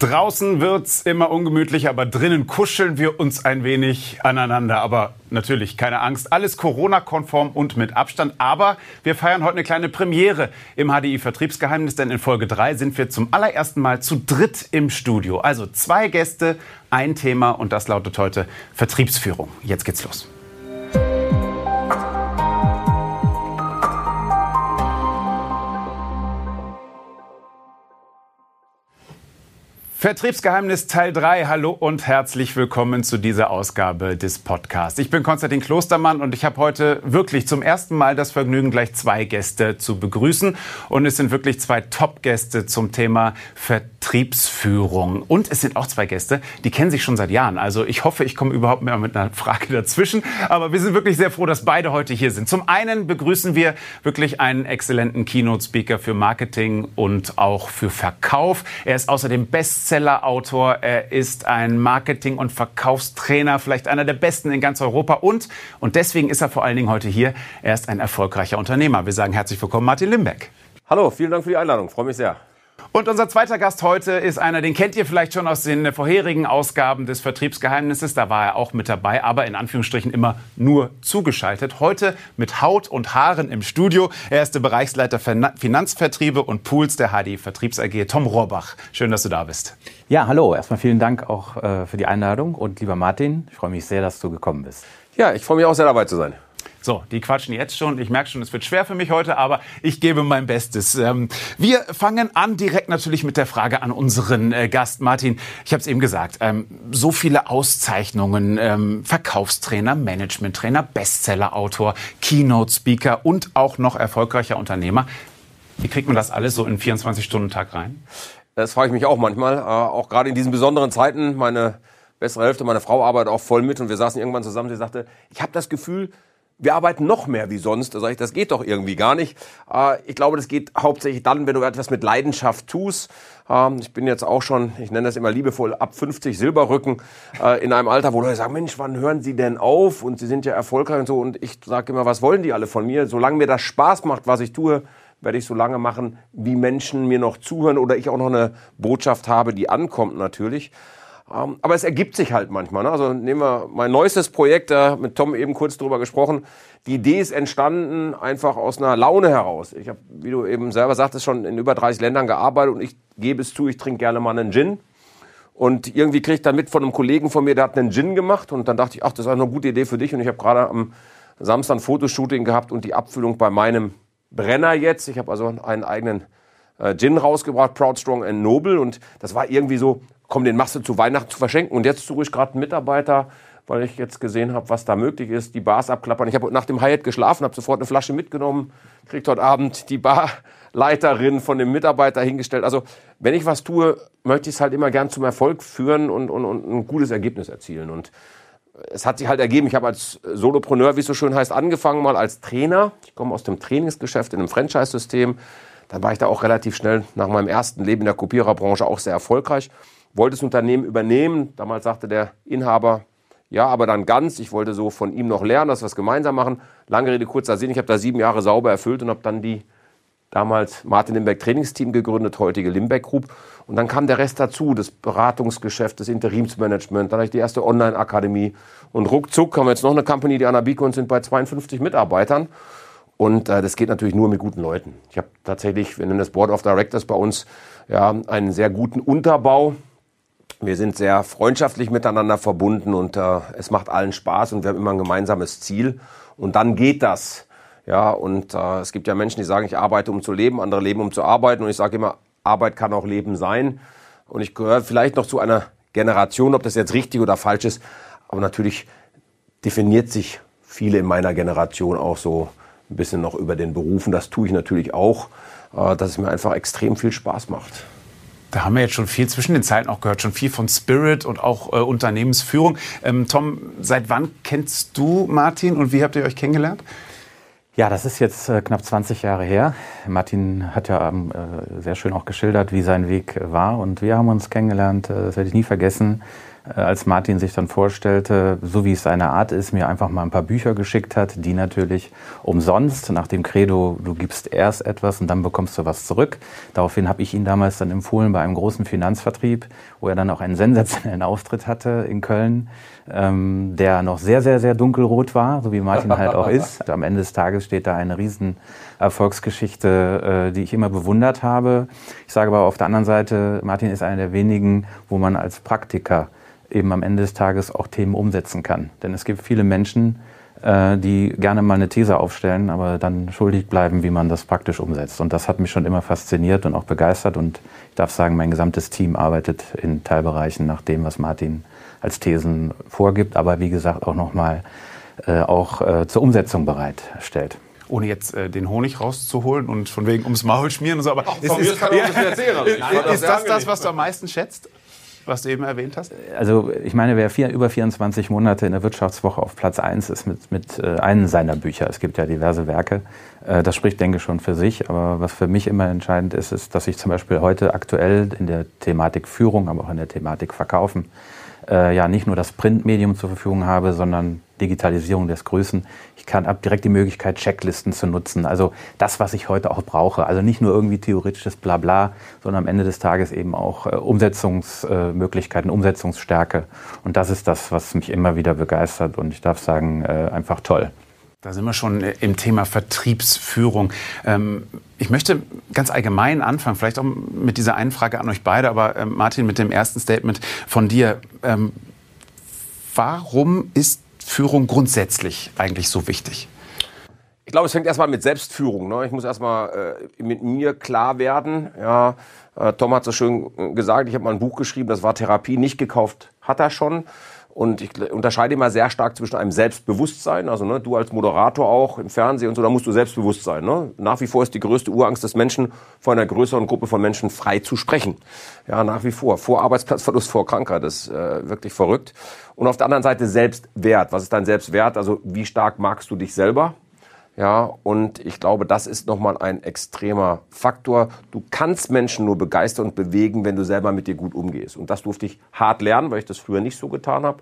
Draußen wird's immer ungemütlicher, aber drinnen kuscheln wir uns ein wenig aneinander. Aber natürlich, keine Angst, alles Corona-konform und mit Abstand. Aber wir feiern heute eine kleine Premiere im HDI-Vertriebsgeheimnis, denn in Folge 3 sind wir zum allerersten Mal zu dritt im Studio. Also zwei Gäste, ein Thema und das lautet heute Vertriebsführung. Jetzt geht's los. Vertriebsgeheimnis Teil 3. Hallo und herzlich willkommen zu dieser Ausgabe des Podcasts. Ich bin Konstantin Klostermann und ich habe heute wirklich zum ersten Mal das Vergnügen, gleich zwei Gäste zu begrüßen. Und es sind wirklich zwei Top-Gäste zum Thema Vertriebsführung. Und es sind auch zwei Gäste, die kennen sich schon seit Jahren. Also ich hoffe, ich komme überhaupt mehr mit einer Frage dazwischen. Aber wir sind wirklich sehr froh, dass beide heute hier sind. Zum einen begrüßen wir wirklich einen exzellenten Keynote-Speaker für Marketing und auch für Verkauf. Er ist außerdem Bestseller Bestseller-Autor. Er ist ein Marketing- und Verkaufstrainer, vielleicht einer der besten in ganz Europa. Und, und deswegen ist er vor allen Dingen heute hier, er ist ein erfolgreicher Unternehmer. Wir sagen herzlich willkommen, Martin Limbeck. Hallo, vielen Dank für die Einladung. Freue mich sehr. Und unser zweiter Gast heute ist einer, den kennt ihr vielleicht schon aus den vorherigen Ausgaben des Vertriebsgeheimnisses. Da war er auch mit dabei, aber in Anführungsstrichen immer nur zugeschaltet. Heute mit Haut und Haaren im Studio. Er ist der Bereichsleiter Finanzvertriebe und Pools der HD Vertriebs AG, Tom Rohrbach. Schön, dass du da bist. Ja, hallo. Erstmal vielen Dank auch äh, für die Einladung. Und lieber Martin, ich freue mich sehr, dass du gekommen bist. Ja, ich freue mich auch sehr dabei zu sein. So, die quatschen jetzt schon. Ich merke schon, es wird schwer für mich heute, aber ich gebe mein Bestes. Ähm, wir fangen an direkt natürlich mit der Frage an unseren äh, Gast Martin. Ich habe es eben gesagt, ähm, so viele Auszeichnungen, ähm, Verkaufstrainer, Managementtrainer, Bestsellerautor, Keynote-Speaker und auch noch erfolgreicher Unternehmer. Wie kriegt man das alles so in 24-Stunden-Tag rein? Das frage ich mich auch manchmal. Äh, auch gerade in diesen besonderen Zeiten. Meine bessere Hälfte, meine Frau arbeitet auch voll mit und wir saßen irgendwann zusammen. Sie sagte, ich habe das Gefühl, wir arbeiten noch mehr wie sonst. Da sage ich, das geht doch irgendwie gar nicht. Äh, ich glaube, das geht hauptsächlich dann, wenn du etwas mit Leidenschaft tust. Ähm, ich bin jetzt auch schon, ich nenne das immer liebevoll, ab 50 Silberrücken äh, in einem Alter, wo Leute sagen, Mensch, wann hören Sie denn auf? Und Sie sind ja erfolgreich und so. Und ich sage immer, was wollen die alle von mir? Solange mir das Spaß macht, was ich tue, werde ich so lange machen, wie Menschen mir noch zuhören oder ich auch noch eine Botschaft habe, die ankommt natürlich. Ähm, aber es ergibt sich halt manchmal. Ne? Also nehmen wir mein neuestes Projekt, da mit Tom eben kurz drüber gesprochen. Die Idee ist entstanden einfach aus einer Laune heraus. Ich habe, wie du eben selber sagtest, schon in über 30 Ländern gearbeitet und ich gebe es zu, ich trinke gerne mal einen Gin. Und irgendwie kriege ich dann mit von einem Kollegen von mir, der hat einen Gin gemacht und dann dachte ich, ach, das ist eine gute Idee für dich. Und ich habe gerade am Samstag ein Fotoshooting gehabt und die Abfüllung bei meinem Brenner jetzt. Ich habe also einen eigenen äh, Gin rausgebracht, Proud, Strong and Noble. Und das war irgendwie so, komm, den machst du zu Weihnachten zu verschenken. Und jetzt suche ich gerade einen Mitarbeiter, weil ich jetzt gesehen habe, was da möglich ist, die Bars abklappern. Ich habe nach dem Hyatt geschlafen, habe sofort eine Flasche mitgenommen, kriegt heute Abend die Barleiterin von dem Mitarbeiter hingestellt. Also wenn ich was tue, möchte ich es halt immer gern zum Erfolg führen und, und, und ein gutes Ergebnis erzielen. Und es hat sich halt ergeben, ich habe als Solopreneur, wie es so schön heißt, angefangen mal als Trainer. Ich komme aus dem Trainingsgeschäft in einem Franchise-System. Dann war ich da auch relativ schnell nach meinem ersten Leben in der Kopiererbranche auch sehr erfolgreich wollte das Unternehmen übernehmen. Damals sagte der Inhaber, ja, aber dann ganz. Ich wollte so von ihm noch lernen, dass wir es gemeinsam machen. Lange Rede, kurzer Sinn. Ich habe da sieben Jahre sauber erfüllt und habe dann die damals Martin Limbeck Trainingsteam gegründet, heutige Limbeck Group. Und dann kam der Rest dazu, das Beratungsgeschäft, das Interimsmanagement. Dann hatte ich die erste Online-Akademie. Und ruckzuck haben wir jetzt noch eine Company, die Anabico, und sind bei 52 Mitarbeitern. Und äh, das geht natürlich nur mit guten Leuten. Ich habe tatsächlich, wir nennen das Board of Directors bei uns, ja, einen sehr guten Unterbau. Wir sind sehr freundschaftlich miteinander verbunden und äh, es macht allen Spaß und wir haben immer ein gemeinsames Ziel. Und dann geht das. Ja, und äh, es gibt ja Menschen, die sagen, ich arbeite, um zu leben, andere leben, um zu arbeiten. Und ich sage immer, Arbeit kann auch Leben sein. Und ich gehöre vielleicht noch zu einer Generation, ob das jetzt richtig oder falsch ist. Aber natürlich definiert sich viele in meiner Generation auch so ein bisschen noch über den Berufen. Das tue ich natürlich auch, äh, dass es mir einfach extrem viel Spaß macht. Da haben wir jetzt schon viel zwischen den Zeiten auch gehört, schon viel von Spirit und auch äh, Unternehmensführung. Ähm, Tom, seit wann kennst du Martin und wie habt ihr euch kennengelernt? Ja, das ist jetzt äh, knapp 20 Jahre her. Martin hat ja ähm, äh, sehr schön auch geschildert, wie sein Weg war. Und wir haben uns kennengelernt, äh, das werde ich nie vergessen, äh, als Martin sich dann vorstellte, so wie es seine Art ist, mir einfach mal ein paar Bücher geschickt hat, die natürlich umsonst nach dem Credo, du gibst erst etwas und dann bekommst du was zurück. Daraufhin habe ich ihn damals dann empfohlen bei einem großen Finanzvertrieb, wo er dann auch einen sensationellen Auftritt hatte in Köln, ähm, der noch sehr, sehr, sehr dunkelrot war, so wie Martin halt auch ist. Am Ende des Tages steht da eine riesen Erfolgsgeschichte, äh, die ich immer bewundert habe. Ich sage aber auf der anderen Seite, Martin ist einer der wenigen, wo man als Praktiker eben am Ende des Tages auch Themen umsetzen kann. Denn es gibt viele Menschen, äh, die gerne mal eine These aufstellen, aber dann schuldig bleiben, wie man das praktisch umsetzt. Und das hat mich schon immer fasziniert und auch begeistert. Und ich darf sagen, mein gesamtes Team arbeitet in Teilbereichen nach dem, was Martin als Thesen vorgibt, aber wie gesagt auch nochmal äh, auch äh, zur Umsetzung bereitstellt ohne jetzt äh, den Honig rauszuholen und von wegen ums Maul schmieren und so. Aber Ach, ist, ist, ja, erzählen, also ist das das, was du am meisten schätzt? Was du eben erwähnt hast? Also ich meine, wer vier, über 24 Monate in der Wirtschaftswoche auf Platz 1 ist mit, mit äh, einem seiner Bücher, es gibt ja diverse Werke, äh, das spricht, denke ich, schon für sich. Aber was für mich immer entscheidend ist, ist, dass ich zum Beispiel heute aktuell in der Thematik Führung, aber auch in der Thematik Verkaufen, äh, ja nicht nur das Printmedium zur Verfügung habe, sondern Digitalisierung des Größen. Ich kann ab direkt die Möglichkeit, Checklisten zu nutzen. Also das, was ich heute auch brauche. Also nicht nur irgendwie theoretisches Blabla, sondern am Ende des Tages eben auch äh, Umsetzungsmöglichkeiten, äh, Umsetzungsstärke. Und das ist das, was mich immer wieder begeistert. Und ich darf sagen, äh, einfach toll. Da sind wir schon äh, im Thema Vertriebsführung. Ähm, ich möchte ganz allgemein anfangen, vielleicht auch mit dieser einen Frage an euch beide, aber ähm, Martin, mit dem ersten Statement von dir. Ähm, warum ist Führung grundsätzlich eigentlich so wichtig? Ich glaube, es fängt erstmal mit Selbstführung. Ne? Ich muss erstmal äh, mit mir klar werden. Ja, äh, Tom hat so schön äh, gesagt, ich habe mal ein Buch geschrieben, das war Therapie, nicht gekauft, hat er schon. Und ich unterscheide immer sehr stark zwischen einem Selbstbewusstsein, also ne, du als Moderator auch im Fernsehen und so, da musst du selbstbewusst sein. Ne? Nach wie vor ist die größte Urangst des Menschen, vor einer größeren Gruppe von Menschen frei zu sprechen. Ja, nach wie vor. Vor Arbeitsplatzverlust, vor Krankheit, das ist äh, wirklich verrückt. Und auf der anderen Seite Selbstwert. Was ist dein Selbstwert? Also wie stark magst du dich selber? Ja, und ich glaube, das ist nochmal ein extremer Faktor. Du kannst Menschen nur begeistern und bewegen, wenn du selber mit dir gut umgehst. Und das durfte ich hart lernen, weil ich das früher nicht so getan habe.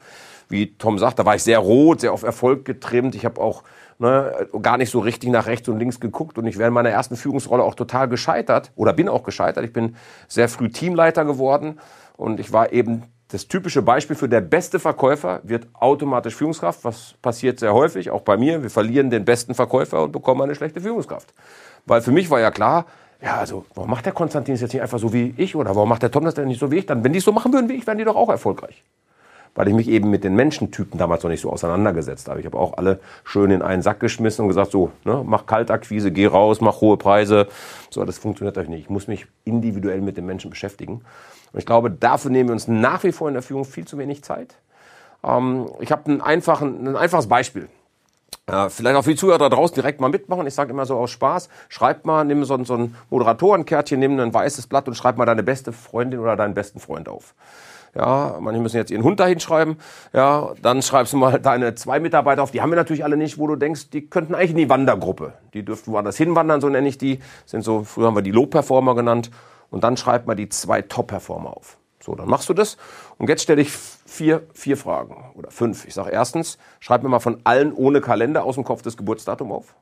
Wie Tom sagt, da war ich sehr rot, sehr auf Erfolg getrimmt. Ich habe auch ne, gar nicht so richtig nach rechts und links geguckt. Und ich wäre in meiner ersten Führungsrolle auch total gescheitert oder bin auch gescheitert. Ich bin sehr früh Teamleiter geworden und ich war eben das typische Beispiel für der beste Verkäufer wird automatisch Führungskraft. Was passiert sehr häufig, auch bei mir. Wir verlieren den besten Verkäufer und bekommen eine schlechte Führungskraft. Weil für mich war ja klar, ja, also, warum macht der Konstantin es jetzt nicht einfach so wie ich? Oder warum macht der Tom das denn nicht so wie ich? Dann, wenn die es so machen würden wie ich, wären die doch auch erfolgreich. Weil ich mich eben mit den Menschentypen damals noch nicht so auseinandergesetzt habe. Ich habe auch alle schön in einen Sack geschmissen und gesagt, so, ne, mach Kaltakquise, geh raus, mach hohe Preise. So, das funktioniert euch nicht. Ich muss mich individuell mit den Menschen beschäftigen. Und ich glaube, dafür nehmen wir uns nach wie vor in der Führung viel zu wenig Zeit. Ähm, ich habe ein, ein einfaches Beispiel. Äh, vielleicht auch für Zuhörer da draußen direkt mal mitmachen. Ich sage immer so aus Spaß, schreib mal, nimm so, so ein Moderatorenkärtchen, nimm ein weißes Blatt und schreib mal deine beste Freundin oder deinen besten Freund auf. Ja, manche müssen jetzt ihren Hund dahin schreiben. Ja, dann schreibst du mal deine zwei Mitarbeiter auf. Die haben wir natürlich alle nicht, wo du denkst, die könnten eigentlich in die Wandergruppe. Die dürften woanders hinwandern, so nenne ich die. Sind so, früher haben wir die Low-Performer genannt und dann schreibt man die zwei Top-Performer auf. So, dann machst du das. Und jetzt stelle ich vier, vier Fragen oder fünf. Ich sage erstens, schreib mir mal von allen ohne Kalender aus dem Kopf das Geburtsdatum auf.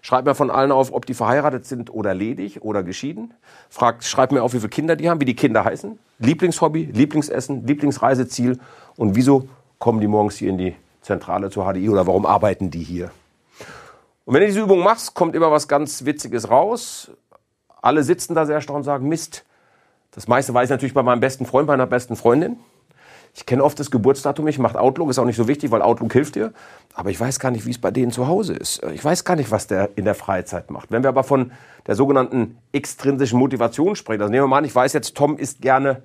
Schreib mir von allen auf, ob die verheiratet sind oder ledig oder geschieden. Frag, schreib mir auf, wie viele Kinder die haben, wie die Kinder heißen. Lieblingshobby, Lieblingsessen, Lieblingsreiseziel und wieso kommen die morgens hier in die Zentrale zur HDI oder warum arbeiten die hier? Und wenn du diese Übung machst, kommt immer was ganz Witziges raus. Alle sitzen da sehr erstaunt und sagen, Mist. Das meiste weiß ich natürlich bei meinem besten Freund, bei meiner besten Freundin. Ich kenne oft das Geburtsdatum nicht, macht Outlook, ist auch nicht so wichtig, weil Outlook hilft dir. Aber ich weiß gar nicht, wie es bei denen zu Hause ist. Ich weiß gar nicht, was der in der Freizeit macht. Wenn wir aber von der sogenannten extrinsischen Motivation sprechen, also nehmen wir mal an, ich weiß jetzt, Tom isst gerne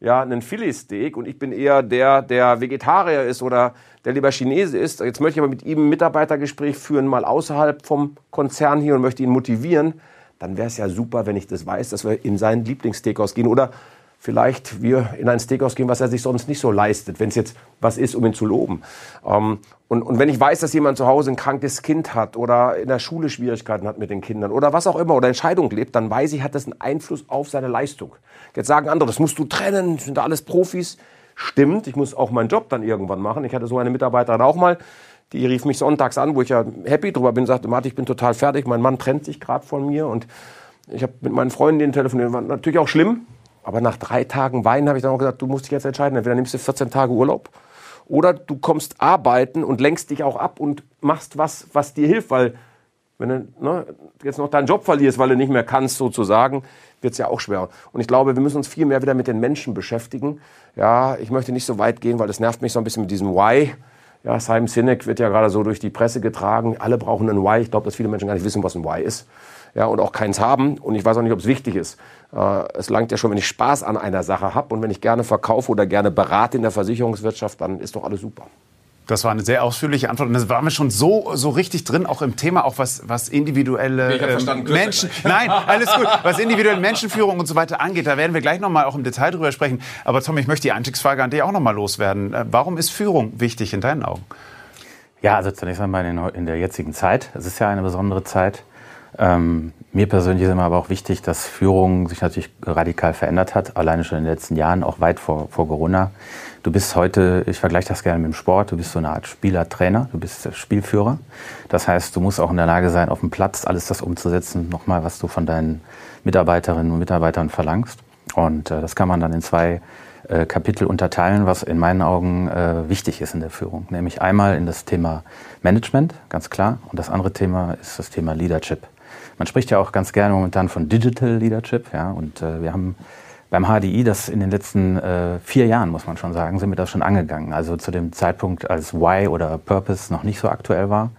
ja, einen Filetsteak und ich bin eher der, der Vegetarier ist oder der lieber Chinese ist. Jetzt möchte ich aber mit ihm ein Mitarbeitergespräch führen, mal außerhalb vom Konzern hier und möchte ihn motivieren dann wäre es ja super, wenn ich das weiß, dass wir in sein Lieblingssteakhouse gehen oder vielleicht wir in ein Steakhouse gehen, was er sich sonst nicht so leistet, wenn es jetzt was ist, um ihn zu loben. Ähm, und, und wenn ich weiß, dass jemand zu Hause ein krankes Kind hat oder in der Schule Schwierigkeiten hat mit den Kindern oder was auch immer oder Entscheidung lebt, dann weiß ich, hat das einen Einfluss auf seine Leistung. Jetzt sagen andere, das musst du trennen, sind da alles Profis. stimmt. Ich muss auch meinen Job dann irgendwann machen. Ich hatte so eine Mitarbeiterin auch mal, die rief mich sonntags an, wo ich ja happy drüber bin, sagte, Martin, ich bin total fertig, mein Mann trennt sich gerade von mir und ich habe mit meinen Freundinnen telefoniert, war natürlich auch schlimm, aber nach drei Tagen Weinen habe ich dann auch gesagt, du musst dich jetzt entscheiden, entweder nimmst du 14 Tage Urlaub oder du kommst arbeiten und lenkst dich auch ab und machst was, was dir hilft, weil wenn du ne, jetzt noch deinen Job verlierst, weil du nicht mehr kannst sozusagen, wird es ja auch schwer. Und ich glaube, wir müssen uns viel mehr wieder mit den Menschen beschäftigen. Ja, ich möchte nicht so weit gehen, weil das nervt mich so ein bisschen mit diesem Why. Ja, Simon Sinek wird ja gerade so durch die Presse getragen. Alle brauchen ein Why. Ich glaube, dass viele Menschen gar nicht wissen, was ein Why ist. Ja, und auch keins haben. Und ich weiß auch nicht, ob es wichtig ist. Äh, es langt ja schon, wenn ich Spaß an einer Sache habe und wenn ich gerne verkaufe oder gerne berate in der Versicherungswirtschaft, dann ist doch alles super. Das war eine sehr ausführliche Antwort und das waren wir schon so, so richtig drin, auch im Thema, auch was, was individuelle ähm, Menschen, nein, alles gut, was individuelle Menschenführung und so weiter angeht. Da werden wir gleich nochmal auch im Detail drüber sprechen. Aber Tom, ich möchte die Einstiegsfrage an dich auch nochmal loswerden. Äh, warum ist Führung wichtig in deinen Augen? Ja, also zunächst einmal in, in der jetzigen Zeit. Es ist ja eine besondere Zeit. Ähm, mir persönlich ist immer aber auch wichtig, dass Führung sich natürlich radikal verändert hat, alleine schon in den letzten Jahren, auch weit vor, vor Corona. Du bist heute, ich vergleiche das gerne mit dem Sport, du bist so eine Art Spieler-Trainer, du bist Spielführer. Das heißt, du musst auch in der Lage sein, auf dem Platz alles das umzusetzen, nochmal, was du von deinen Mitarbeiterinnen und Mitarbeitern verlangst. Und äh, das kann man dann in zwei äh, Kapitel unterteilen, was in meinen Augen äh, wichtig ist in der Führung. Nämlich einmal in das Thema Management, ganz klar. Und das andere Thema ist das Thema Leadership. Man spricht ja auch ganz gerne momentan von Digital Leadership, ja. Und äh, wir haben beim HDI, das in den letzten äh, vier Jahren, muss man schon sagen, sind wir das schon angegangen. Also zu dem Zeitpunkt, als Why oder Purpose noch nicht so aktuell war.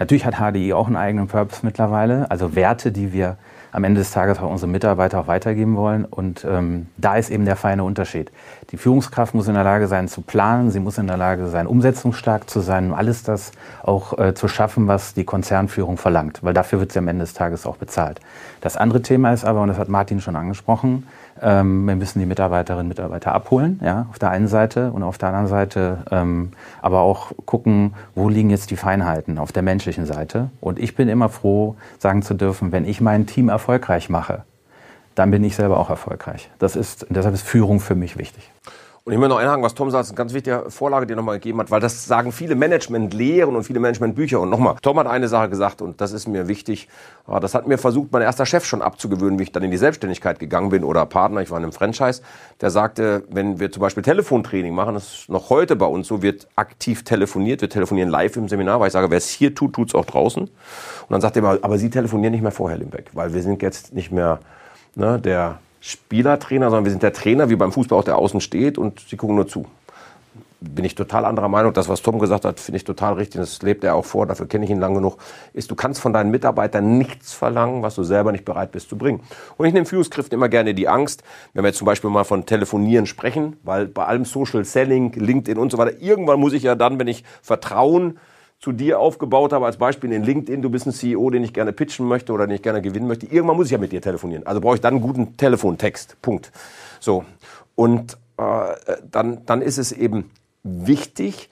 Natürlich hat HDI auch einen eigenen Purpose mittlerweile, also Werte, die wir am Ende des Tages auch unsere Mitarbeiter auch weitergeben wollen. Und ähm, da ist eben der feine Unterschied. Die Führungskraft muss in der Lage sein zu planen, sie muss in der Lage sein, umsetzungsstark zu sein, um alles das auch äh, zu schaffen, was die Konzernführung verlangt. Weil dafür wird sie am Ende des Tages auch bezahlt. Das andere Thema ist aber, und das hat Martin schon angesprochen, ähm, wir müssen die Mitarbeiterinnen und Mitarbeiter abholen, ja, auf der einen Seite und auf der anderen Seite ähm, aber auch gucken, wo liegen jetzt die Feinheiten auf der menschlichen Seite. Und ich bin immer froh, sagen zu dürfen, wenn ich mein Team erfolgreich mache, dann bin ich selber auch erfolgreich. Das ist, deshalb ist Führung für mich wichtig. Und ich möchte noch einhaken, was Tom sagt, ist eine ganz wichtige Vorlage, die er nochmal gegeben hat, weil das sagen viele Management-Lehren und viele Management-Bücher. Und nochmal, Tom hat eine Sache gesagt und das ist mir wichtig. Ah, das hat mir versucht, mein erster Chef schon abzugewöhnen, wie ich dann in die Selbstständigkeit gegangen bin oder Partner, ich war in einem Franchise, der sagte, wenn wir zum Beispiel Telefontraining machen, das ist noch heute bei uns so, wird aktiv telefoniert, wir telefonieren live im Seminar, weil ich sage, wer es hier tut, tut es auch draußen. Und dann sagt er immer, aber Sie telefonieren nicht mehr vorher, Limbeck, weil wir sind jetzt nicht mehr ne, der Spielertrainer, sondern wir sind der Trainer, wie beim Fußball auch der außen steht und sie gucken nur zu. Bin ich total anderer Meinung. Das, was Tom gesagt hat, finde ich total richtig. Das lebt er auch vor. Dafür kenne ich ihn lang genug. Ist, du kannst von deinen Mitarbeitern nichts verlangen, was du selber nicht bereit bist zu bringen. Und ich nehme Führungskräften immer gerne die Angst, wenn wir jetzt zum Beispiel mal von Telefonieren sprechen, weil bei allem Social Selling, LinkedIn und so weiter, irgendwann muss ich ja dann, wenn ich Vertrauen zu dir aufgebaut habe, als Beispiel in LinkedIn, du bist ein CEO, den ich gerne pitchen möchte oder den ich gerne gewinnen möchte, irgendwann muss ich ja mit dir telefonieren. Also brauche ich dann einen guten Telefontext. Punkt. So. Und äh, dann, dann ist es eben wichtig,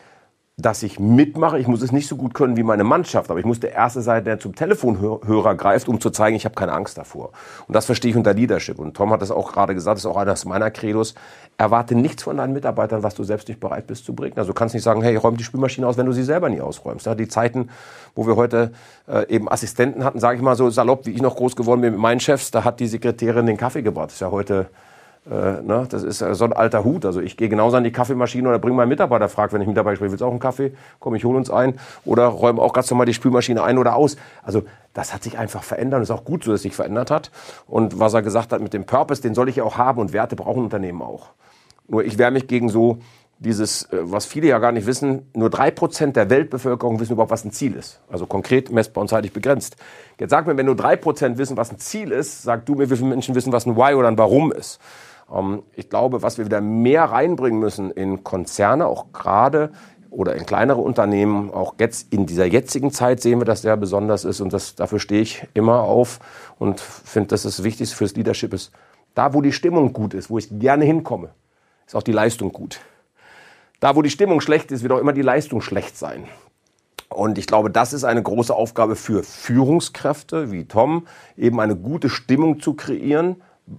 dass ich mitmache. Ich muss es nicht so gut können wie meine Mannschaft, aber ich muss der Erste sein, der zum Telefonhörer greift, um zu zeigen, ich habe keine Angst davor. Und das verstehe ich unter Leadership. Und Tom hat das auch gerade gesagt, das ist auch eines meiner Credos. Erwarte nichts von deinen Mitarbeitern, was du selbst nicht bereit bist zu bringen. Also du kannst nicht sagen, hey, räum die Spülmaschine aus, wenn du sie selber nie ausräumst. Ja, die Zeiten, wo wir heute äh, eben Assistenten hatten, sage ich mal so salopp, wie ich noch groß geworden bin mit meinen Chefs, da hat die Sekretärin den Kaffee gebracht. Das ist ja heute äh, ne, das ist so ein alter Hut. Also ich gehe genauso an die Kaffeemaschine oder bringe meinen Mitarbeiter, fragt, wenn ich Mitarbeiter spreche, willst du auch einen Kaffee? Komm, ich hole uns ein. Oder räume auch ganz normal die Spülmaschine ein oder aus. Also das hat sich einfach verändert und ist auch gut so, dass es sich verändert hat. Und was er gesagt hat mit dem Purpose, den soll ich ja auch haben und Werte brauchen Unternehmen auch. Nur ich wehre mich gegen so dieses, äh, was viele ja gar nicht wissen, nur drei Prozent der Weltbevölkerung wissen überhaupt, was ein Ziel ist. Also konkret messbar und zeitlich begrenzt. Jetzt sag mir, wenn nur drei Prozent wissen, was ein Ziel ist, sag du mir, wie viele Menschen wissen, was ein Why oder ein Warum ist. Ähm, ich glaube, was wir wieder mehr reinbringen müssen in Konzerne, auch gerade oder in kleinere Unternehmen, auch jetzt in dieser jetzigen Zeit sehen wir, dass der besonders ist und das, dafür stehe ich immer auf und finde, dass das Wichtigste fürs Leadership ist. Da, wo die Stimmung gut ist, wo ich gerne hinkomme, ist auch die Leistung gut. Da, wo die Stimmung schlecht ist, wird auch immer die Leistung schlecht sein. Und ich glaube, das ist eine große Aufgabe für Führungskräfte wie Tom, eben eine gute Stimmung zu kreieren,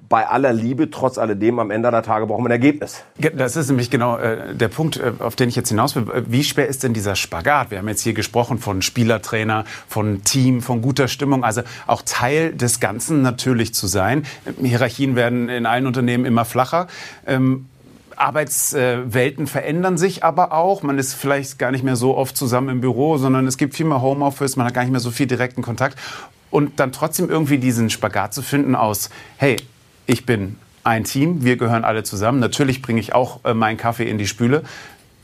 bei aller Liebe, trotz alledem, am Ende der Tage brauchen wir ein Ergebnis. Das ist nämlich genau äh, der Punkt, äh, auf den ich jetzt hinaus will. Wie schwer ist denn dieser Spagat? Wir haben jetzt hier gesprochen von Spielertrainer, von Team, von guter Stimmung, also auch Teil des Ganzen natürlich zu sein. Hierarchien werden in allen Unternehmen immer flacher. Ähm, Arbeitswelten verändern sich aber auch. Man ist vielleicht gar nicht mehr so oft zusammen im Büro, sondern es gibt viel mehr Homeoffice, man hat gar nicht mehr so viel direkten Kontakt. Und dann trotzdem irgendwie diesen Spagat zu finden aus, hey, ich bin ein Team, wir gehören alle zusammen. Natürlich bringe ich auch äh, meinen Kaffee in die Spüle.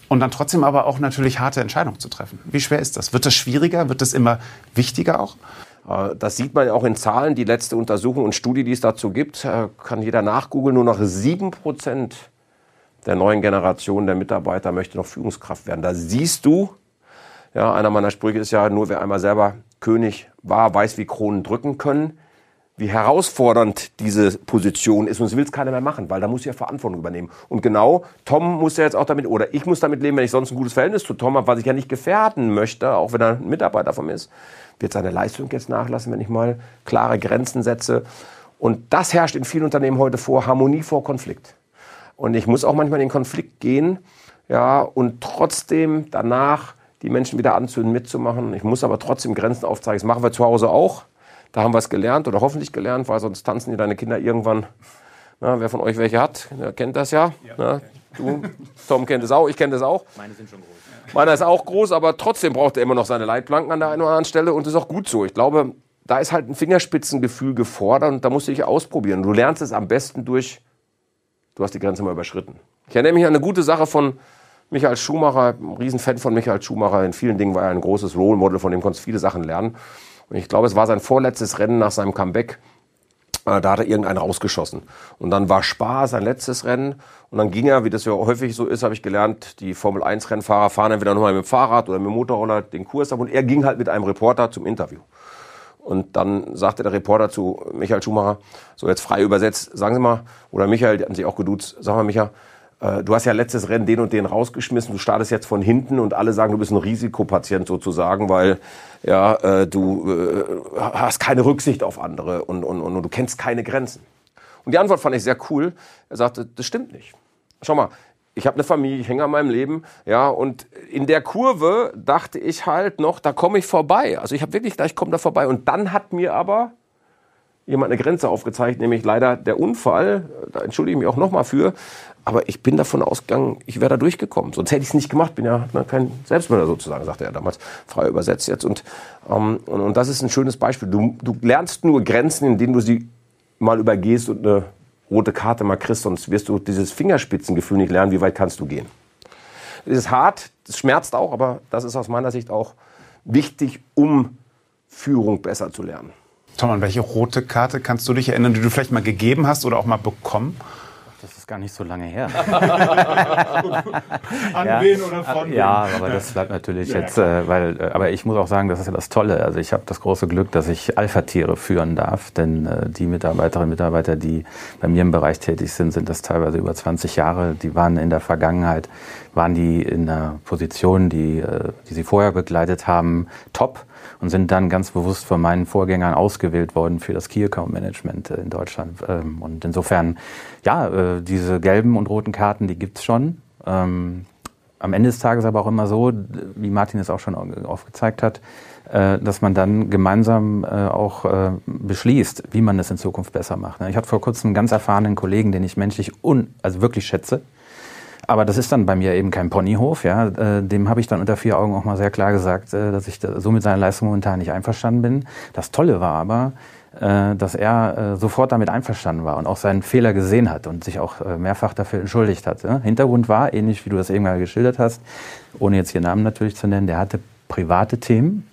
Und dann trotzdem aber auch natürlich harte Entscheidungen zu treffen. Wie schwer ist das? Wird das schwieriger? Wird das immer wichtiger auch? Äh, das sieht man auch in Zahlen. Die letzte Untersuchung und Studie, die es dazu gibt, äh, kann jeder nachgoogeln. Nur noch sieben Prozent der neuen Generation der Mitarbeiter möchte noch Führungskraft werden. Da siehst du, ja, einer meiner Sprüche ist ja, nur wer einmal selber König war, weiß, wie Kronen drücken können wie herausfordernd diese Position ist. Und das will es keiner mehr machen, weil da muss ich ja Verantwortung übernehmen. Und genau, Tom muss ja jetzt auch damit, oder ich muss damit leben, wenn ich sonst ein gutes Verhältnis zu Tom habe, was ich ja nicht gefährden möchte, auch wenn er ein Mitarbeiter von mir ist, wird seine Leistung jetzt nachlassen, wenn ich mal klare Grenzen setze. Und das herrscht in vielen Unternehmen heute vor, Harmonie vor Konflikt. Und ich muss auch manchmal in den Konflikt gehen, ja, und trotzdem danach die Menschen wieder anzünden, mitzumachen. Ich muss aber trotzdem Grenzen aufzeigen. Das machen wir zu Hause auch. Da haben wir es gelernt oder hoffentlich gelernt, weil sonst tanzen dir deine Kinder irgendwann. Na, wer von euch welche hat, kennt das ja. ja na, du, Tom kennt es auch, ich kenne das auch. Meine sind schon groß. Meiner ist auch groß, aber trotzdem braucht er immer noch seine Leitplanken an der einen oder anderen Stelle und das ist auch gut so. Ich glaube, da ist halt ein Fingerspitzengefühl gefordert und da musst du dich ausprobieren. Du lernst es am besten durch, du hast die Grenze mal überschritten. Ich erinnere mich an eine gute Sache von Michael Schumacher, ein Riesenfan von Michael Schumacher. In vielen Dingen war er ein großes Role Model, von dem konntest du viele Sachen lernen. Und ich glaube, es war sein vorletztes Rennen nach seinem Comeback. Äh, da hat er irgendeinen rausgeschossen. Und dann war Spa sein letztes Rennen. Und dann ging er, wie das ja häufig so ist, habe ich gelernt, die Formel 1 Rennfahrer fahren entweder nochmal mit dem Fahrrad oder mit dem Motorroller den Kurs ab. Und er ging halt mit einem Reporter zum Interview. Und dann sagte der Reporter zu Michael Schumacher, so jetzt frei übersetzt, sagen Sie mal, oder Michael, die hatten sich auch geduzt, sag mal Michael, du hast ja letztes Rennen den und den rausgeschmissen, du startest jetzt von hinten und alle sagen, du bist ein Risikopatient sozusagen, weil ja, äh, du äh, hast keine Rücksicht auf andere und, und, und du kennst keine Grenzen. Und die Antwort fand ich sehr cool. Er sagte, das stimmt nicht. Schau mal, ich habe eine Familie, ich hänge an meinem Leben, ja, und in der Kurve dachte ich halt noch, da komme ich vorbei. Also ich habe wirklich gedacht, ich komme da vorbei. Und dann hat mir aber jemand eine Grenze aufgezeigt, nämlich leider der Unfall. Da entschuldige ich mich auch nochmal für. Aber ich bin davon ausgegangen, ich wäre da durchgekommen. Sonst hätte ich es nicht gemacht. Bin ja ne, kein Selbstmörder sozusagen, sagte er damals. Frei übersetzt jetzt. Und, ähm, und, und, das ist ein schönes Beispiel. Du, du lernst nur Grenzen, in denen du sie mal übergehst und eine rote Karte mal kriegst. Sonst wirst du dieses Fingerspitzengefühl nicht lernen, wie weit kannst du gehen. Es ist hart, es schmerzt auch, aber das ist aus meiner Sicht auch wichtig, um Führung besser zu lernen. Tom, an welche rote Karte kannst du dich erinnern, die du vielleicht mal gegeben hast oder auch mal bekommen? Das ist gar nicht so lange her. An ja, wen oder von wem? Ja, aber das bleibt natürlich ja. jetzt, äh, weil, äh, aber ich muss auch sagen, das ist ja das Tolle. Also ich habe das große Glück, dass ich Alpha-Tiere führen darf, denn äh, die Mitarbeiterinnen und Mitarbeiter, die bei mir im Bereich tätig sind, sind das teilweise über 20 Jahre. Die waren in der Vergangenheit, waren die in einer Position, die, äh, die sie vorher begleitet haben, top und sind dann ganz bewusst von meinen Vorgängern ausgewählt worden für das Key Account Management äh, in Deutschland. Ähm, und insofern, ja, äh, diese gelben und roten Karten, die gibt's schon. Ähm, am Ende des Tages aber auch immer so, wie Martin es auch schon aufgezeigt hat, äh, dass man dann gemeinsam auch beschließt, wie man es in Zukunft besser macht. Ich hatte vor kurzem einen ganz erfahrenen Kollegen, den ich menschlich un, also wirklich schätze, aber das ist dann bei mir eben kein Ponyhof. Ja. Äh, dem habe ich dann unter vier Augen auch mal sehr klar gesagt, äh, dass ich so mit seiner Leistung momentan nicht einverstanden bin. Das Tolle war aber, äh, dass er sofort damit einverstanden war und auch seinen Fehler gesehen hat und sich auch mehrfach dafür entschuldigt hat. Hintergrund war, ähnlich wie du das eben mal geschildert hast, ohne jetzt hier Namen natürlich zu nennen, der hatte private Themen,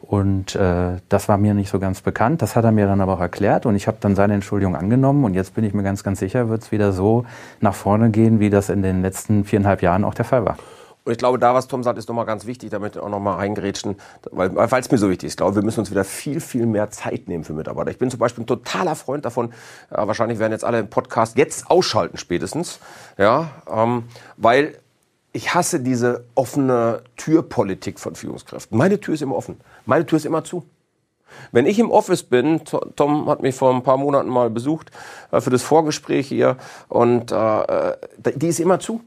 und äh, das war mir nicht so ganz bekannt. Das hat er mir dann aber auch erklärt und ich habe dann seine Entschuldigung angenommen. Und jetzt bin ich mir ganz, ganz sicher, wird es wieder so nach vorne gehen, wie das in den letzten viereinhalb Jahren auch der Fall war. Und ich glaube, da, was Tom sagt, ist nochmal ganz wichtig, damit auch nochmal reingerätschen, weil es mir so wichtig ist. Ich glaube, wir müssen uns wieder viel, viel mehr Zeit nehmen für Mitarbeiter. Ich bin zum Beispiel ein totaler Freund davon, ja, wahrscheinlich werden jetzt alle im Podcast jetzt ausschalten spätestens, ja, ähm, weil ich hasse diese offene Türpolitik von Führungskräften. Meine Tür ist immer offen. Meine Tür ist immer zu. Wenn ich im Office bin, Tom hat mich vor ein paar Monaten mal besucht äh, für das Vorgespräch hier und äh, die ist immer zu.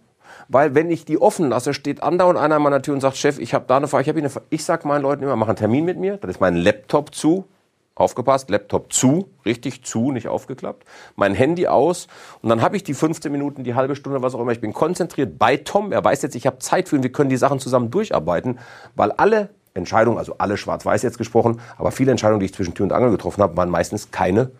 Weil wenn ich die offen lasse, steht andauernd einer an meiner Tür und sagt, Chef, ich habe da eine Frage, ich habe eine Frage. Ich sag meinen Leuten immer, mach einen Termin mit mir, das ist mein Laptop zu, aufgepasst, Laptop zu, richtig zu, nicht aufgeklappt, mein Handy aus und dann habe ich die 15 Minuten, die halbe Stunde, was auch immer. Ich bin konzentriert bei Tom. Er weiß jetzt, ich habe Zeit für ihn, wir können die Sachen zusammen durcharbeiten, weil alle Entscheidungen, also alle schwarz-weiß jetzt gesprochen, aber viele Entscheidungen, die ich zwischen Tür und Angel getroffen habe, waren meistens keine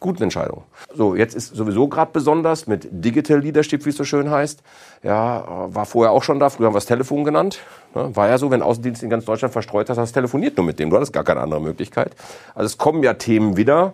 guten Entscheidungen. So, jetzt ist sowieso gerade besonders mit Digital Leadership, wie es so schön heißt. Ja, war vorher auch schon da. Früher haben wir es Telefon genannt. Ne? War ja so, wenn Außendienst in ganz Deutschland verstreut hast, hast du telefoniert nur mit dem. Du hattest gar keine andere Möglichkeit. Also es kommen ja Themen wieder.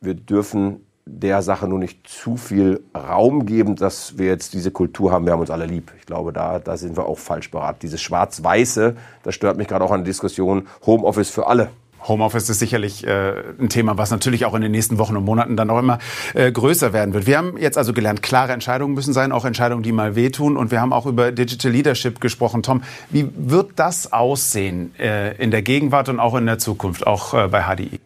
Wir dürfen der Sache nur nicht zu viel Raum geben, dass wir jetzt diese Kultur haben, wir haben uns alle lieb. Ich glaube, da, da sind wir auch falsch beraten. Dieses Schwarz-Weiße, das stört mich gerade auch an der Diskussion. Homeoffice für alle. Homeoffice ist sicherlich äh, ein Thema, was natürlich auch in den nächsten Wochen und Monaten dann auch immer äh, größer werden wird. Wir haben jetzt also gelernt, klare Entscheidungen müssen sein, auch Entscheidungen, die mal wehtun. Und wir haben auch über Digital Leadership gesprochen. Tom, wie wird das aussehen äh, in der Gegenwart und auch in der Zukunft, auch äh, bei HDI?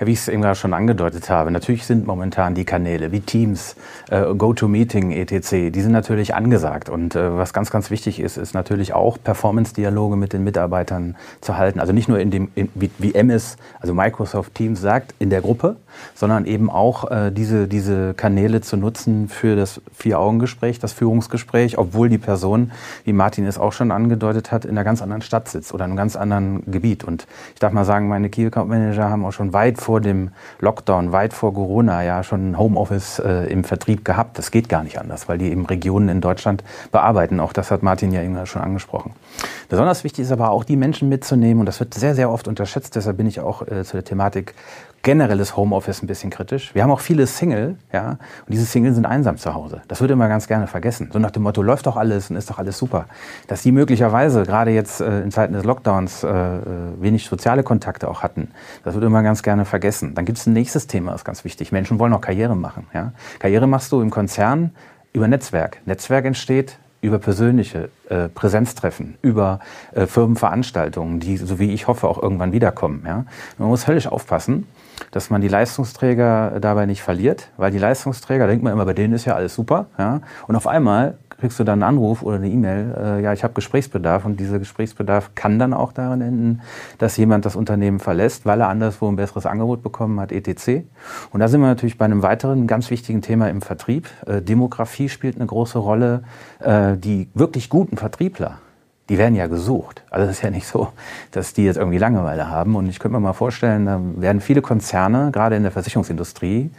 Ja, wie ich es eben gerade schon angedeutet habe, natürlich sind momentan die Kanäle wie Teams, äh, GoToMeeting, etc., die sind natürlich angesagt. Und äh, was ganz, ganz wichtig ist, ist natürlich auch Performance-Dialoge mit den Mitarbeitern zu halten. Also nicht nur in dem, in, wie, wie MS, also Microsoft Teams sagt, in der Gruppe, sondern eben auch äh, diese, diese Kanäle zu nutzen für das Vier-Augen-Gespräch, das Führungsgespräch, obwohl die Person, wie Martin es auch schon angedeutet hat, in einer ganz anderen Stadt sitzt oder in einem ganz anderen Gebiet. Und ich darf mal sagen, meine Key Account Manager haben auch schon weit vor dem Lockdown, weit vor Corona ja schon Homeoffice äh, im Vertrieb gehabt. Das geht gar nicht anders, weil die eben Regionen in Deutschland bearbeiten. Auch das hat Martin ja eben schon angesprochen. Besonders wichtig ist aber auch, die Menschen mitzunehmen. Und das wird sehr, sehr oft unterschätzt. Deshalb bin ich auch äh, zu der Thematik generelles Homeoffice ein bisschen kritisch. Wir haben auch viele Single, ja, und diese Single sind einsam zu Hause. Das wird immer ganz gerne vergessen. So nach dem Motto, läuft doch alles und ist doch alles super. Dass die möglicherweise, gerade jetzt äh, in Zeiten des Lockdowns, äh, äh wenig soziale Kontakte auch hatten, das wird immer ganz gerne vergessen. Dann gibt es ein nächstes Thema, das ist ganz wichtig. Menschen wollen auch Karriere machen. Ja? Karriere machst du im Konzern über Netzwerk. Netzwerk entsteht über persönliche äh, Präsenztreffen, über äh, Firmenveranstaltungen, die, so wie ich hoffe, auch irgendwann wiederkommen. Ja? Man muss höllisch aufpassen, dass man die Leistungsträger dabei nicht verliert, weil die Leistungsträger, da denkt man immer, bei denen ist ja alles super. Ja? Und auf einmal kriegst du dann einen Anruf oder eine E-Mail, äh, ja, ich habe Gesprächsbedarf und dieser Gesprächsbedarf kann dann auch darin enden, dass jemand das Unternehmen verlässt, weil er anderswo ein besseres Angebot bekommen hat, etc. Und da sind wir natürlich bei einem weiteren ganz wichtigen Thema im Vertrieb. Äh, Demografie spielt eine große Rolle. Äh, die wirklich guten Vertriebler, die werden ja gesucht. Also es ist ja nicht so, dass die jetzt irgendwie Langeweile haben. Und ich könnte mir mal vorstellen, da werden viele Konzerne, gerade in der Versicherungsindustrie,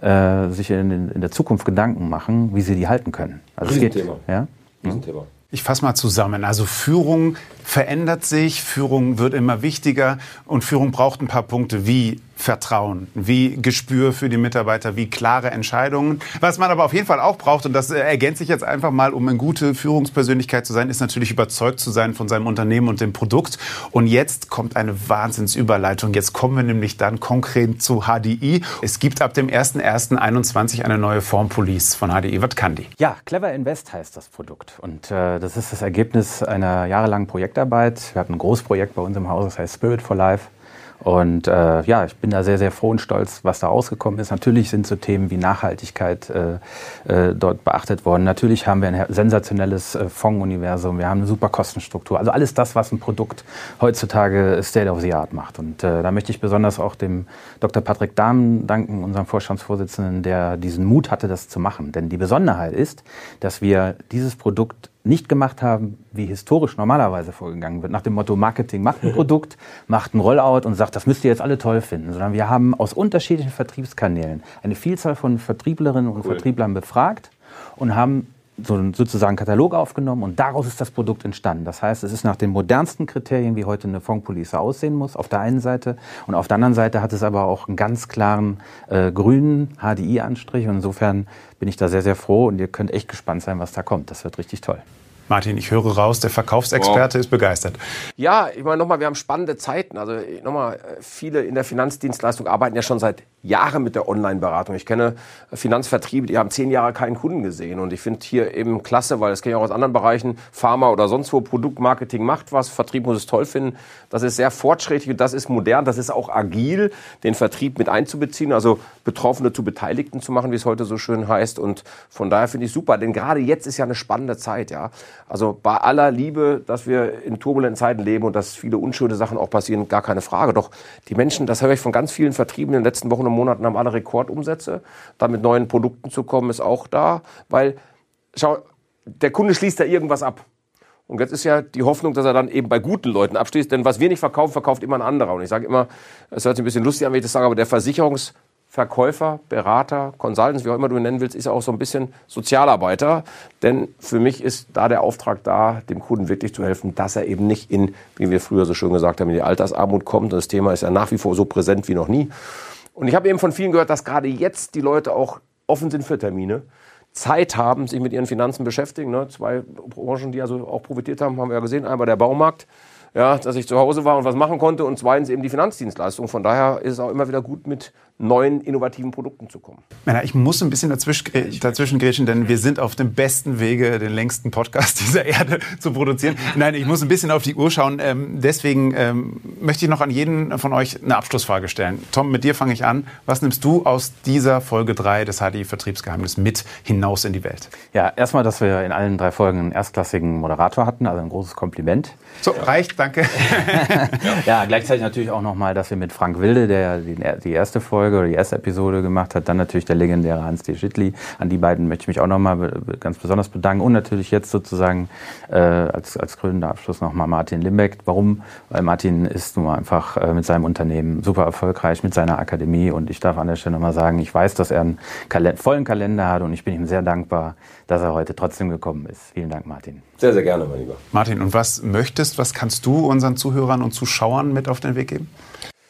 äh, sich in, in, der Zukunft Gedanken machen, wie sie die halten können. Also es geht, ja? Riesenthema. Ich fasse mal zusammen. Also Führung verändert sich, Führung wird immer wichtiger und Führung braucht ein paar Punkte wie Vertrauen, wie Gespür für die Mitarbeiter, wie klare Entscheidungen. Was man aber auf jeden Fall auch braucht, und das ergänze ich jetzt einfach mal, um eine gute Führungspersönlichkeit zu sein, ist natürlich überzeugt zu sein von seinem Unternehmen und dem Produkt. Und jetzt kommt eine Wahnsinnsüberleitung. Jetzt kommen wir nämlich dann konkret zu HDI. Es gibt ab dem 01.01.21 eine neue Form Police von HDI. Was kann die? Ja, Clever Invest heißt das Produkt. Und äh, das ist das Ergebnis einer jahrelangen Projektarbeit. Wir hatten ein Großprojekt bei uns im Haus, das heißt Spirit for Life. Und äh, ja, ich bin da sehr, sehr froh und stolz, was da rausgekommen ist. Natürlich sind so Themen wie Nachhaltigkeit äh, äh, dort beachtet worden. Natürlich haben wir ein sensationelles äh, Fondsuniversum. Wir haben eine super Kostenstruktur. Also alles das, was ein Produkt heutzutage State of the Art macht. Und äh, da möchte ich besonders auch dem Dr. Patrick Dahmen danken, unserem Vorstandsvorsitzenden, der diesen Mut hatte, das zu machen. Denn die Besonderheit ist, dass wir dieses Produkt nicht gemacht haben, wie historisch normalerweise vorgegangen wird, nach dem Motto Marketing macht ein Produkt, macht ein Rollout und sagt, das müsst ihr jetzt alle toll finden, sondern wir haben aus unterschiedlichen Vertriebskanälen eine Vielzahl von Vertrieblerinnen und cool. Vertrieblern befragt und haben so sozusagen einen Katalog aufgenommen und daraus ist das Produkt entstanden. Das heißt, es ist nach den modernsten Kriterien, wie heute eine Fondpolice aussehen muss, auf der einen Seite. Und auf der anderen Seite hat es aber auch einen ganz klaren äh, grünen HDI-Anstrich. Und insofern bin ich da sehr, sehr froh und ihr könnt echt gespannt sein, was da kommt. Das wird richtig toll. Martin, ich höre raus, der Verkaufsexperte wow. ist begeistert. Ja, ich meine nochmal, wir haben spannende Zeiten. Also nochmal, viele in der Finanzdienstleistung arbeiten ja schon seit Jahre mit der Online-Beratung. Ich kenne Finanzvertriebe, die haben zehn Jahre keinen Kunden gesehen. Und ich finde hier eben klasse, weil das kenne ich auch aus anderen Bereichen, Pharma oder sonst wo, Produktmarketing macht was, Vertrieb muss es toll finden. Das ist sehr fortschrittlich und das ist modern, das ist auch agil, den Vertrieb mit einzubeziehen, also Betroffene zu Beteiligten zu machen, wie es heute so schön heißt. Und von daher finde ich super, denn gerade jetzt ist ja eine spannende Zeit. Ja, Also bei aller Liebe, dass wir in turbulenten Zeiten leben und dass viele unschöne Sachen auch passieren, gar keine Frage. Doch die Menschen, das höre ich von ganz vielen Vertrieben in den letzten Wochen und Monaten, haben alle Rekordumsätze. Da mit neuen Produkten zu kommen, ist auch da, weil, schau, der Kunde schließt da irgendwas ab. Und jetzt ist ja die Hoffnung, dass er dann eben bei guten Leuten abschließt. Denn was wir nicht verkaufen, verkauft immer ein anderer. Und ich sage immer, es hört sich ein bisschen lustig an, wenn ich das sage, aber der Versicherungs- Verkäufer, Berater, Consultants, wie auch immer du ihn nennen willst, ist auch so ein bisschen Sozialarbeiter. Denn für mich ist da der Auftrag da, dem Kunden wirklich zu helfen, dass er eben nicht in, wie wir früher so schön gesagt haben, in die Altersarmut kommt. Das Thema ist ja nach wie vor so präsent wie noch nie. Und ich habe eben von vielen gehört, dass gerade jetzt die Leute auch offen sind für Termine. Zeit haben, sich mit ihren Finanzen beschäftigen. Ne? Zwei Branchen, die also auch profitiert haben, haben wir ja gesehen. Einmal der Baumarkt, ja, dass ich zu Hause war und was machen konnte und zweitens eben die Finanzdienstleistung. Von daher ist es auch immer wieder gut, mit neuen, innovativen Produkten zu kommen. Männer, ich muss ein bisschen dazwischen, dazwischen grätschen, denn wir sind auf dem besten Wege, den längsten Podcast dieser Erde zu produzieren. Nein, ich muss ein bisschen auf die Uhr schauen. Ähm, deswegen ähm, möchte ich noch an jeden von euch eine Abschlussfrage stellen. Tom, mit dir fange ich an. Was nimmst du aus dieser Folge 3 des HDI Vertriebsgeheimnis mit hinaus in die Welt? Ja, erstmal, dass wir in allen drei Folgen einen erstklassigen Moderator hatten, also ein großes Kompliment. So, reicht, danke. ja, gleichzeitig natürlich auch nochmal, dass wir mit Frank Wilde, der die erste Folge Folge oder die erste Episode gemacht hat. Dann natürlich der legendäre Hans D. Schittli. An die beiden möchte ich mich auch nochmal ganz besonders bedanken. Und natürlich jetzt sozusagen äh, als, als krönender Abschluss nochmal Martin Limbeck. Warum? Weil Martin ist nun mal einfach äh, mit seinem Unternehmen super erfolgreich, mit seiner Akademie. Und ich darf an der Stelle nochmal sagen, ich weiß, dass er einen Kalend vollen Kalender hat und ich bin ihm sehr dankbar, dass er heute trotzdem gekommen ist. Vielen Dank, Martin. Sehr, sehr gerne, mein Lieber. Martin, und was möchtest, was kannst du unseren Zuhörern und Zuschauern mit auf den Weg geben?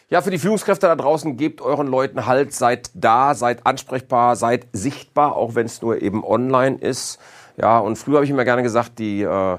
Ja, für die Führungskräfte da draußen, gebt euren Leuten Halt, seid da, seid ansprechbar, seid sichtbar, auch wenn es nur eben online ist. Ja, und früher habe ich immer gerne gesagt, die, äh,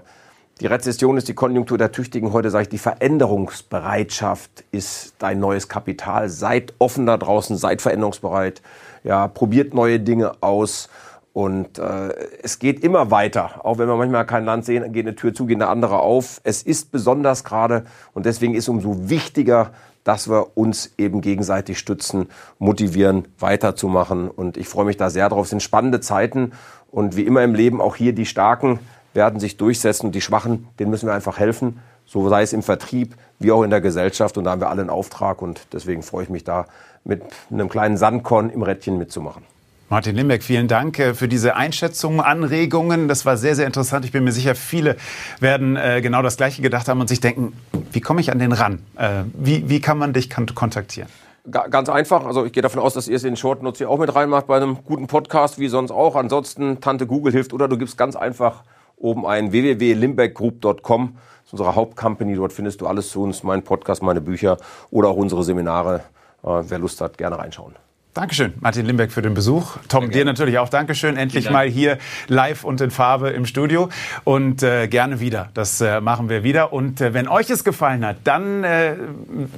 die Rezession ist die Konjunktur der Tüchtigen. Heute sage ich, die Veränderungsbereitschaft ist dein neues Kapital. Seid offen da draußen, seid veränderungsbereit. Ja, probiert neue Dinge aus. Und äh, es geht immer weiter. Auch wenn wir manchmal kein Land sehen, geht eine Tür zu, geht eine andere auf. Es ist besonders gerade und deswegen ist umso wichtiger, dass wir uns eben gegenseitig stützen, motivieren, weiterzumachen. Und ich freue mich da sehr drauf. Es sind spannende Zeiten und wie immer im Leben auch hier die Starken werden sich durchsetzen und die Schwachen, denen müssen wir einfach helfen. So sei es im Vertrieb wie auch in der Gesellschaft. Und da haben wir alle einen Auftrag und deswegen freue ich mich da mit einem kleinen Sandkorn im Rädchen mitzumachen. Martin Limbeck, vielen Dank äh, für diese Einschätzungen, Anregungen. Das war sehr, sehr interessant. Ich bin mir sicher, viele werden äh, genau das Gleiche gedacht haben und sich denken, wie komme ich an den ran? Äh, wie, wie kann man dich kontaktieren? Ganz einfach. Also ich gehe davon aus, dass ihr es in Short Notes hier auch mit reinmacht bei einem guten Podcast, wie sonst auch. Ansonsten Tante Google hilft oder du gibst ganz einfach oben ein www.limbeckgroup.com. Das ist unsere Hauptcompany. Dort findest du alles zu uns, meinen Podcast, meine Bücher oder auch unsere Seminare. Wer Lust hat, gerne reinschauen. Dankeschön, Martin Limbeck, für den Besuch. Tom, dir natürlich auch Dankeschön. Endlich mal hier live und in Farbe im Studio. Und äh, gerne wieder. Das äh, machen wir wieder. Und äh, wenn euch es gefallen hat, dann äh,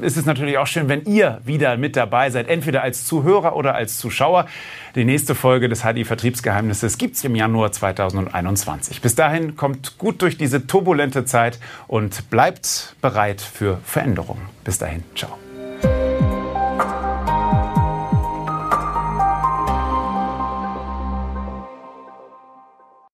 ist es natürlich auch schön, wenn ihr wieder mit dabei seid. Entweder als Zuhörer oder als Zuschauer. Die nächste Folge des HDI Vertriebsgeheimnisses gibt es im Januar 2021. Bis dahin kommt gut durch diese turbulente Zeit und bleibt bereit für Veränderungen. Bis dahin. Ciao.